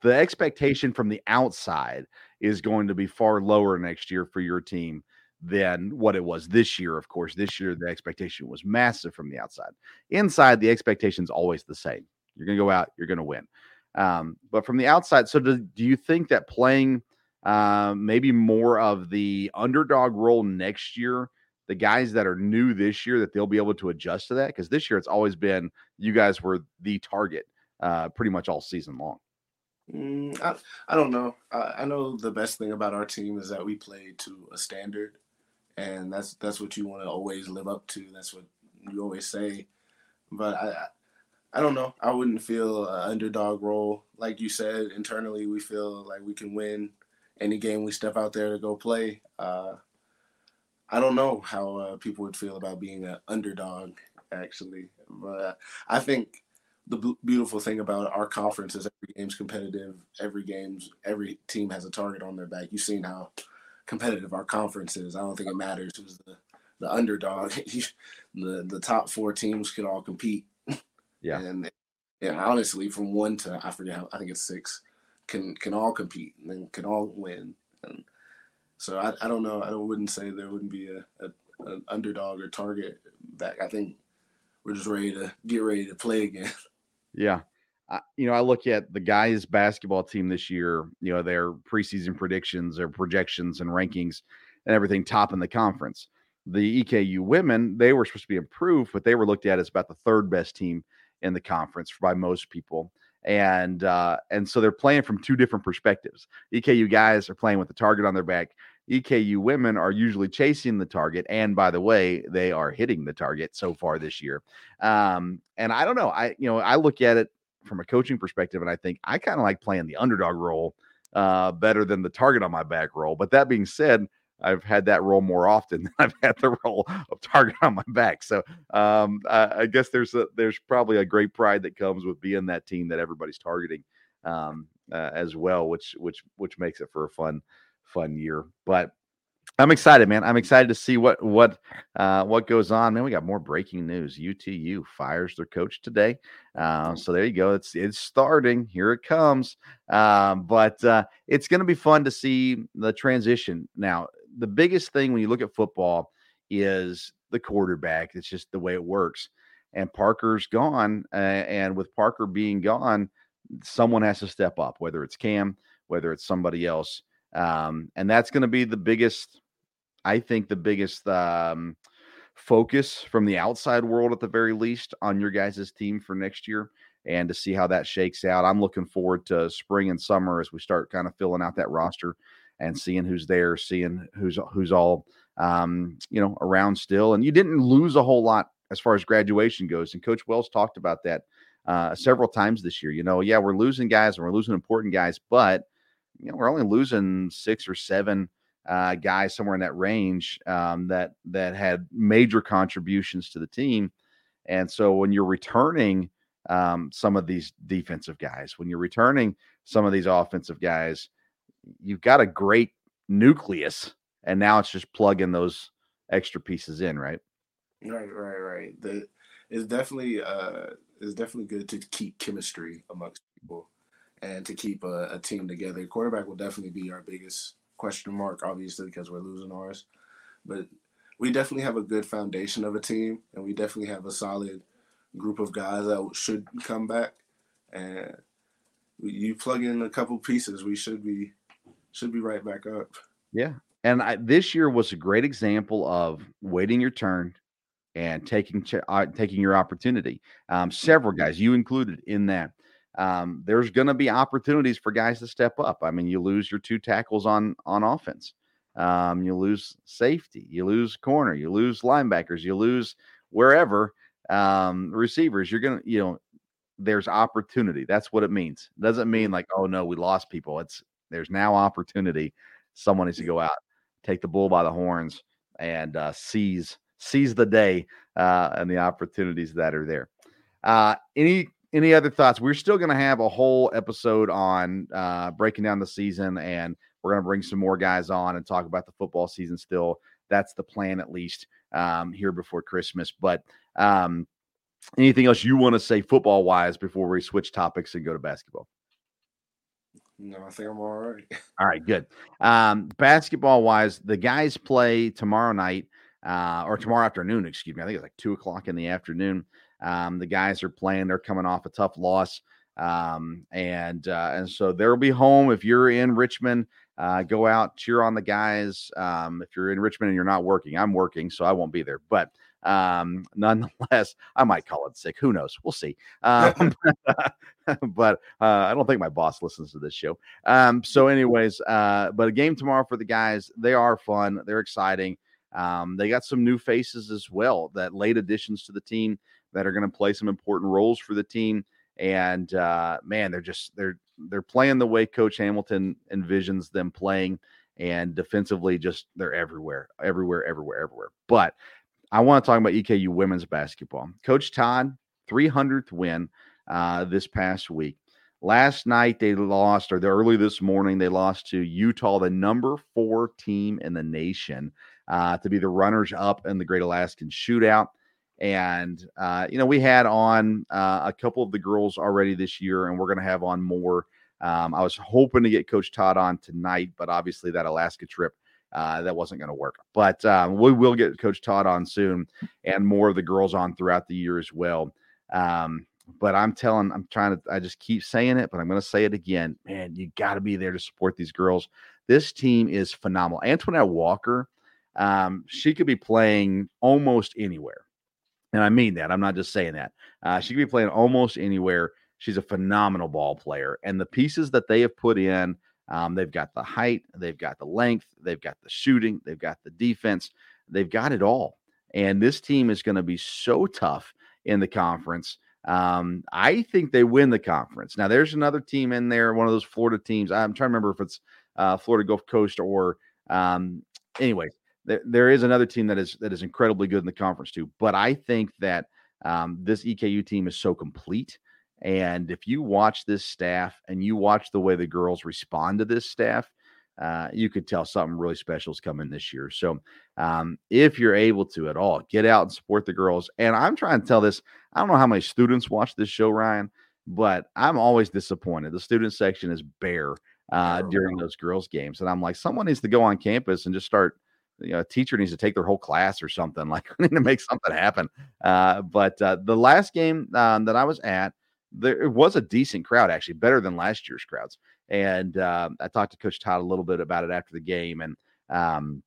A: the expectation from the outside is going to be far lower next year for your team than what it was this year. Of course, this year the expectation was massive from the outside. Inside, the expectation is always the same. You're going to go out, you're going to win. Um, but from the outside, so do, do you think that playing uh, maybe more of the underdog role next year the guys that are new this year that they'll be able to adjust to that because this year it's always been you guys were the target uh, pretty much all season long.
B: Mm, I, I don't know. I, I know the best thing about our team is that we play to a standard, and that's that's what you want to always live up to. That's what you always say. But I, I don't know. I wouldn't feel an underdog role like you said. Internally, we feel like we can win any game we step out there to go play. Uh, I don't know how uh, people would feel about being an underdog, actually. But I think the b- beautiful thing about our conference is every game's competitive. Every game's every team has a target on their back. You've seen how competitive our conference is. I don't think it matters who's the, the underdog. the the top four teams can all compete.
A: Yeah.
B: And yeah, honestly, from one to I forget how I think it's six, can can all compete and can all win. And so I, I don't know. I wouldn't say there wouldn't be a, a an underdog or target back. I think we're just ready to get ready to play again.
A: Yeah. you know, I look at the guys' basketball team this year, you know, their preseason predictions or projections and rankings and everything top in the conference. The EKU women, they were supposed to be improved, but they were looked at as about the third best team in the conference by most people. And uh, and so they're playing from two different perspectives. EKU guys are playing with the target on their back. EKU women are usually chasing the target, and by the way, they are hitting the target so far this year. Um, and I don't know, I you know I look at it from a coaching perspective, and I think I kind of like playing the underdog role uh, better than the target on my back role. But that being said, I've had that role more often than I've had the role of target on my back. So um, I, I, guess there's a, there's probably a great pride that comes with being that team that everybody's targeting um, uh, as well, which which which makes it for a fun fun year. But I'm excited, man. I'm excited to see what what uh, what goes on. Man, we got more breaking news. UTU fires their coach today. Uh, so there you go. It's it's starting. Here it comes. Um, but uh, it's going to be fun to see the transition. Now, the biggest thing when you look at football is the quarterback. It's just the way it works. And Parker's gone, uh, and with Parker being gone, someone has to step up. Whether it's Cam, whether it's somebody else. Um, and that's going to be the biggest I think the biggest um, focus from the outside world, at the very least, on your guys' team for next year and to see how that shakes out. I'm looking forward to spring and summer as we start kind of filling out that roster and seeing who's there, seeing who's who's all um, you know around still. And you didn't lose a whole lot as far as graduation goes. And Coach Wells talked about that uh, several times this year. You know, yeah, we're losing guys and we're losing important guys, but you know, we're only losing six or seven uh, guys somewhere in that range um, that that had major contributions to the team. And so when you're returning um, some of these defensive guys, when you're returning some of these offensive guys, you've got a great nucleus, and now it's just plugging those extra pieces in, right?
B: Right, right, right. The it's definitely uh it's definitely good to keep chemistry amongst people and to keep a, a team together. Quarterback will definitely be our biggest question mark, obviously, because we're losing ours. But we definitely have a good foundation of a team, and we definitely have a solid group of guys that should come back. And you plug in a couple pieces, we should be should be right back up.
A: Yeah, and I, this year was a great example of waiting your turn and taking uh, taking your opportunity. Um, several guys, you included in that, um, there's going to be opportunities for guys to step up. I mean, you lose your two tackles on on offense, um, you lose safety, you lose corner, you lose linebackers, you lose wherever um, receivers. You're gonna, you know, there's opportunity. That's what it means. It doesn't mean like, oh no, we lost people. It's there's now opportunity. Someone needs to go out, take the bull by the horns, and uh, seize seize the day uh, and the opportunities that are there. Uh, any any other thoughts? We're still going to have a whole episode on uh, breaking down the season, and we're going to bring some more guys on and talk about the football season. Still, that's the plan, at least um, here before Christmas. But um, anything else you want to say football wise before we switch topics and go to basketball?
B: No, I think I'm all right.
A: All right, good. Um, basketball wise, the guys play tomorrow night uh, or tomorrow afternoon. Excuse me. I think it's like two o'clock in the afternoon. Um, the guys are playing; they're coming off a tough loss, um, and uh, and so they'll be home. If you're in Richmond, uh, go out cheer on the guys. Um, if you're in Richmond and you're not working, I'm working, so I won't be there. But um, nonetheless, I might call it sick. Who knows? We'll see. Um, but uh, I don't think my boss listens to this show. Um, so, anyways, uh, but a game tomorrow for the guys. They are fun. They're exciting. Um, they got some new faces as well, that late additions to the team that are going to play some important roles for the team. And uh, man, they're just they're they're playing the way Coach Hamilton envisions them playing, and defensively, just they're everywhere, everywhere, everywhere, everywhere. But I want to talk about EKU women's basketball. Coach Todd, 300th win uh, this past week. Last night they lost, or early this morning they lost to Utah, the number four team in the nation, uh, to be the runners up in the Great Alaskan Shootout. And, uh, you know, we had on uh, a couple of the girls already this year, and we're going to have on more. Um, I was hoping to get Coach Todd on tonight, but obviously that Alaska trip uh, that wasn't going to work. But um, we will get Coach Todd on soon, and more of the girls on throughout the year as well. Um, but I'm telling, I'm trying to, I just keep saying it, but I'm going to say it again. Man, you got to be there to support these girls. This team is phenomenal. Antoinette Walker, um, she could be playing almost anywhere. And I mean that. I'm not just saying that. Uh, she could be playing almost anywhere. She's a phenomenal ball player. And the pieces that they have put in, um, they've got the height, they've got the length, they've got the shooting, they've got the defense, they've got it all. And this team is going to be so tough in the conference. Um, I think they win the conference. Now, there's another team in there, one of those Florida teams. I'm trying to remember if it's uh, Florida Gulf Coast or, um, anyway, there, is another team that is that is incredibly good in the conference too. But I think that um, this EKU team is so complete. And if you watch this staff and you watch the way the girls respond to this staff, uh, you could tell something really special is coming this year. So, um, if you're able to at all, get out and support the girls. And I'm trying to tell this. I don't know how many students watch this show, Ryan, but I'm always disappointed. The student section is bare uh, during those girls' games, and I'm like, someone needs to go on campus and just start. You know, a teacher needs to take their whole class or something. Like, we need to make something happen. Uh, but uh, the last game um, that I was at, there it was a decent crowd, actually, better than last year's crowds. And uh, I talked to Coach Todd a little bit about it after the game, and um,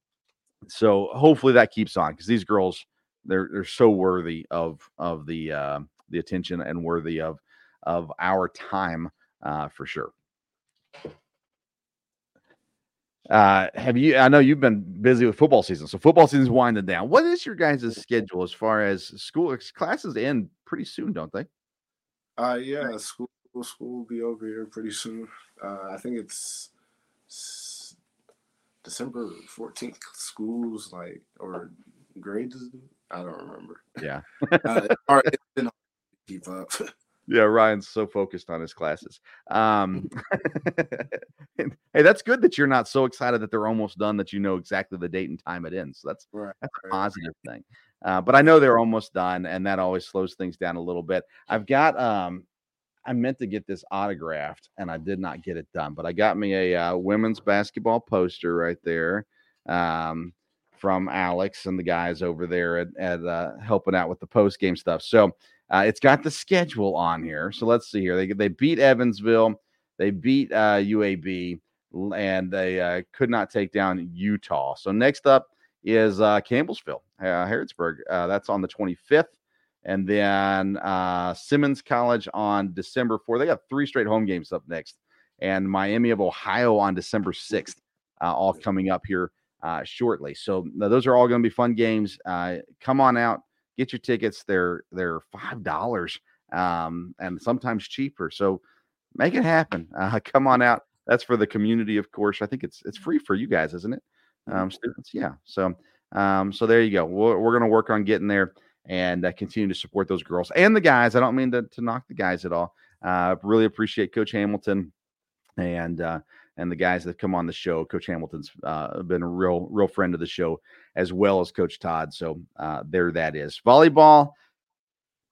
A: so hopefully that keeps on because these girls they're they're so worthy of of the uh, the attention and worthy of of our time uh, for sure. Uh, have you? I know you've been busy with football season, so football season's winding down. What is your guys' schedule as far as school classes end pretty soon, don't they?
B: Uh, yeah, school school will be over here pretty soon. Uh, I think it's December 14th. Schools like or grades. I don't remember.
A: Yeah.
B: uh, it's it's hard to keep up.
A: Yeah, Ryan's so focused on his classes. Um, hey, that's good that you're not so excited that they're almost done that you know exactly the date and time it ends. So that's
B: right,
A: that's a positive thing. Uh, but I know they're almost done, and that always slows things down a little bit. I've got um, I meant to get this autographed and I did not get it done, but I got me a uh, women's basketball poster right there um, from Alex and the guys over there at, at uh, helping out with the post game stuff. So uh, it's got the schedule on here. So let's see here. They they beat Evansville, they beat UAB, uh, and they uh, could not take down Utah. So next up is uh, Harrodsburg. that's on the 25th and then uh, Simmons College on December 4th. They got three straight home games up next, and Miami of Ohio on December 6th, uh, all coming up here uh, shortly. So those are all going to be fun games. Uh, come on out, get your tickets. They're they're five dollars, um, and sometimes cheaper. So make it happen. Uh, come on out. That's for the community, of course. I think it's it's free for you guys, isn't it, um, students? Yeah. So um, so there you go. We're, we're going to work on getting there and uh, continue to support those girls and the guys. I don't mean to, to knock the guys at all. Uh, really appreciate Coach Hamilton and uh, and the guys that come on the show. Coach Hamilton's uh, been a real real friend of the show as well as Coach Todd. So uh, there that is. Volleyball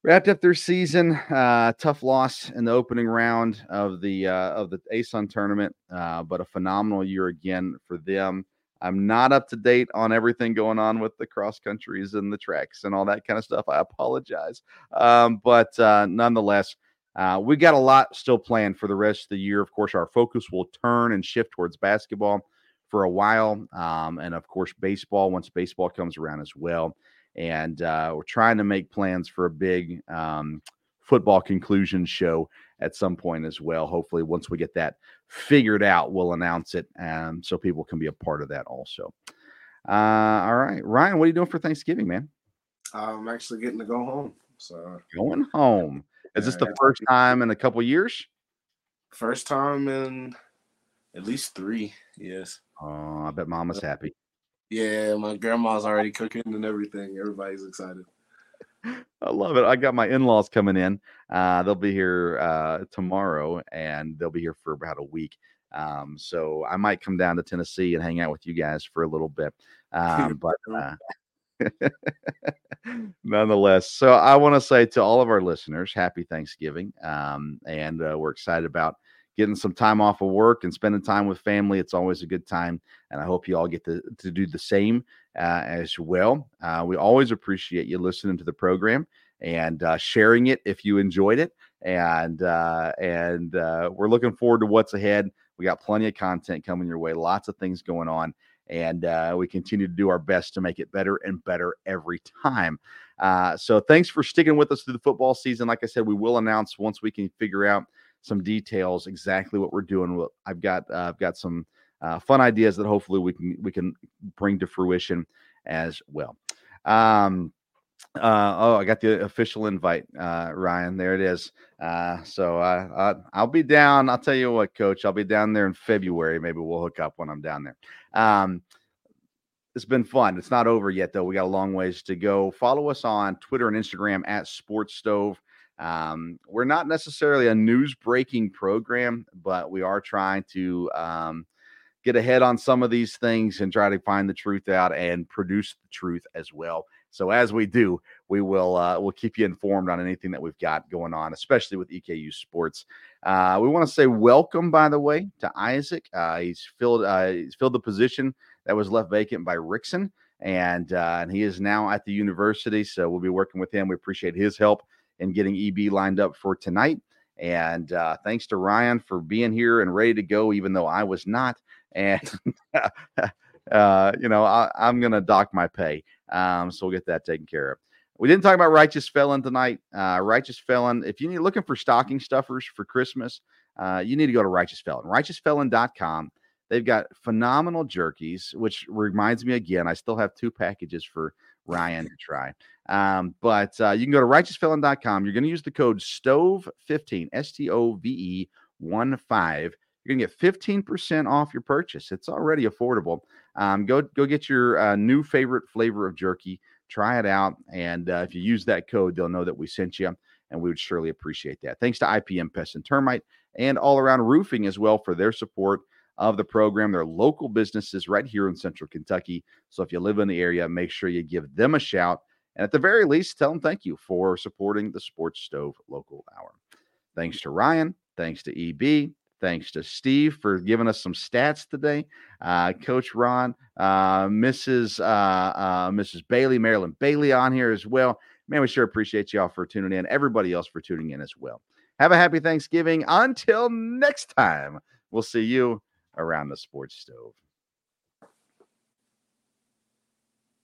A: wrapped up their season. Uh, tough loss in the opening round of the uh, of the ASUN tournament, uh, but a phenomenal year again for them. I'm not up to date on everything going on with the cross countries and the treks and all that kind of stuff. I apologize. Um, but uh, nonetheless, uh, we got a lot still planned for the rest of the year. Of course, our focus will turn and shift towards basketball for a while. Um, and of course, baseball once baseball comes around as well. And uh, we're trying to make plans for a big um, football conclusion show at some point as well. Hopefully, once we get that figured out, we'll announce it um, so people can be a part of that also. Uh, all right, Ryan, what are you doing for Thanksgiving, man?
B: I'm actually getting to go home. So
A: going home. Is this the first time in a couple years?
B: First time in at least three. Yes.
A: Oh, I bet Mama's happy.
B: Yeah, my grandma's already cooking and everything. Everybody's excited.
A: I love it. I got my in-laws coming in. Uh, they'll be here uh, tomorrow, and they'll be here for about a week. Um, so I might come down to Tennessee and hang out with you guys for a little bit. Um, but uh, nonetheless, so I want to say to all of our listeners, happy Thanksgiving. Um, and uh, we're excited about getting some time off of work and spending time with family. It's always a good time. And I hope you all get to, to do the same uh, as well. Uh, we always appreciate you listening to the program and uh, sharing it if you enjoyed it. And uh, and uh, we're looking forward to what's ahead. We got plenty of content coming your way, lots of things going on. And uh, we continue to do our best to make it better and better every time. so, thanks for sticking with us through the football season. Like I said, we will announce once we can figure out some details exactly what we're doing. I've got I've got some uh, fun ideas that hopefully we can we can bring to fruition as well. Um, uh, oh, I got the official invite, uh, Ryan. There it is. Uh, so uh, I'll be down. I'll tell you what, Coach. I'll be down there in February. Maybe we'll hook up when I'm down there. Um, it's been fun. It's not over yet, though. We got a long ways to go. Follow us on Twitter and Instagram at Sports Stove. Um, we're not necessarily a news breaking program, but we are trying to um, get ahead on some of these things and try to find the truth out and produce the truth as well. So as we do, we will uh, we'll keep you informed on anything that we've got going on, especially with EKU sports. Uh, we want to say welcome, by the way, to Isaac. Uh, he's filled uh, he's filled the position that was left vacant by Rickson, and uh, and he is now at the university. So we'll be working with him. We appreciate his help in getting EB lined up for tonight. And uh, thanks to Ryan for being here and ready to go, even though I was not. And uh, you know, I, am going to dock my pay. Um, so we'll get that taken care of. We didn't talk about Righteous Felon tonight. Uh, Righteous Felon, if you're looking for stocking stuffers for Christmas, uh, you need to go to Righteous Felon, righteousfelon.com. They've got phenomenal jerkies, which reminds me again, I still have two packages for Ryan to try. Um, but uh, you can go to righteousfelon.com. You're going to use the code STOVE15, S T O V E 1 5. You're going to get 15% off your purchase. It's already affordable. Um, go go get your uh, new favorite flavor of jerky. Try it out, and uh, if you use that code, they'll know that we sent you, and we would surely appreciate that. Thanks to IPM Pest and Termite and All Around Roofing as well for their support of the program. They're local businesses right here in Central Kentucky. So if you live in the area, make sure you give them a shout, and at the very least, tell them thank you for supporting the Sports Stove Local Hour. Thanks to Ryan. Thanks to EB. Thanks to Steve for giving us some stats today. Uh, Coach Ron, uh, Mrs. Uh, uh Mrs. Bailey, Marilyn Bailey on here as well. Man, we sure appreciate y'all for tuning in. Everybody else for tuning in as well. Have a happy Thanksgiving. Until next time, we'll see you around the sports stove.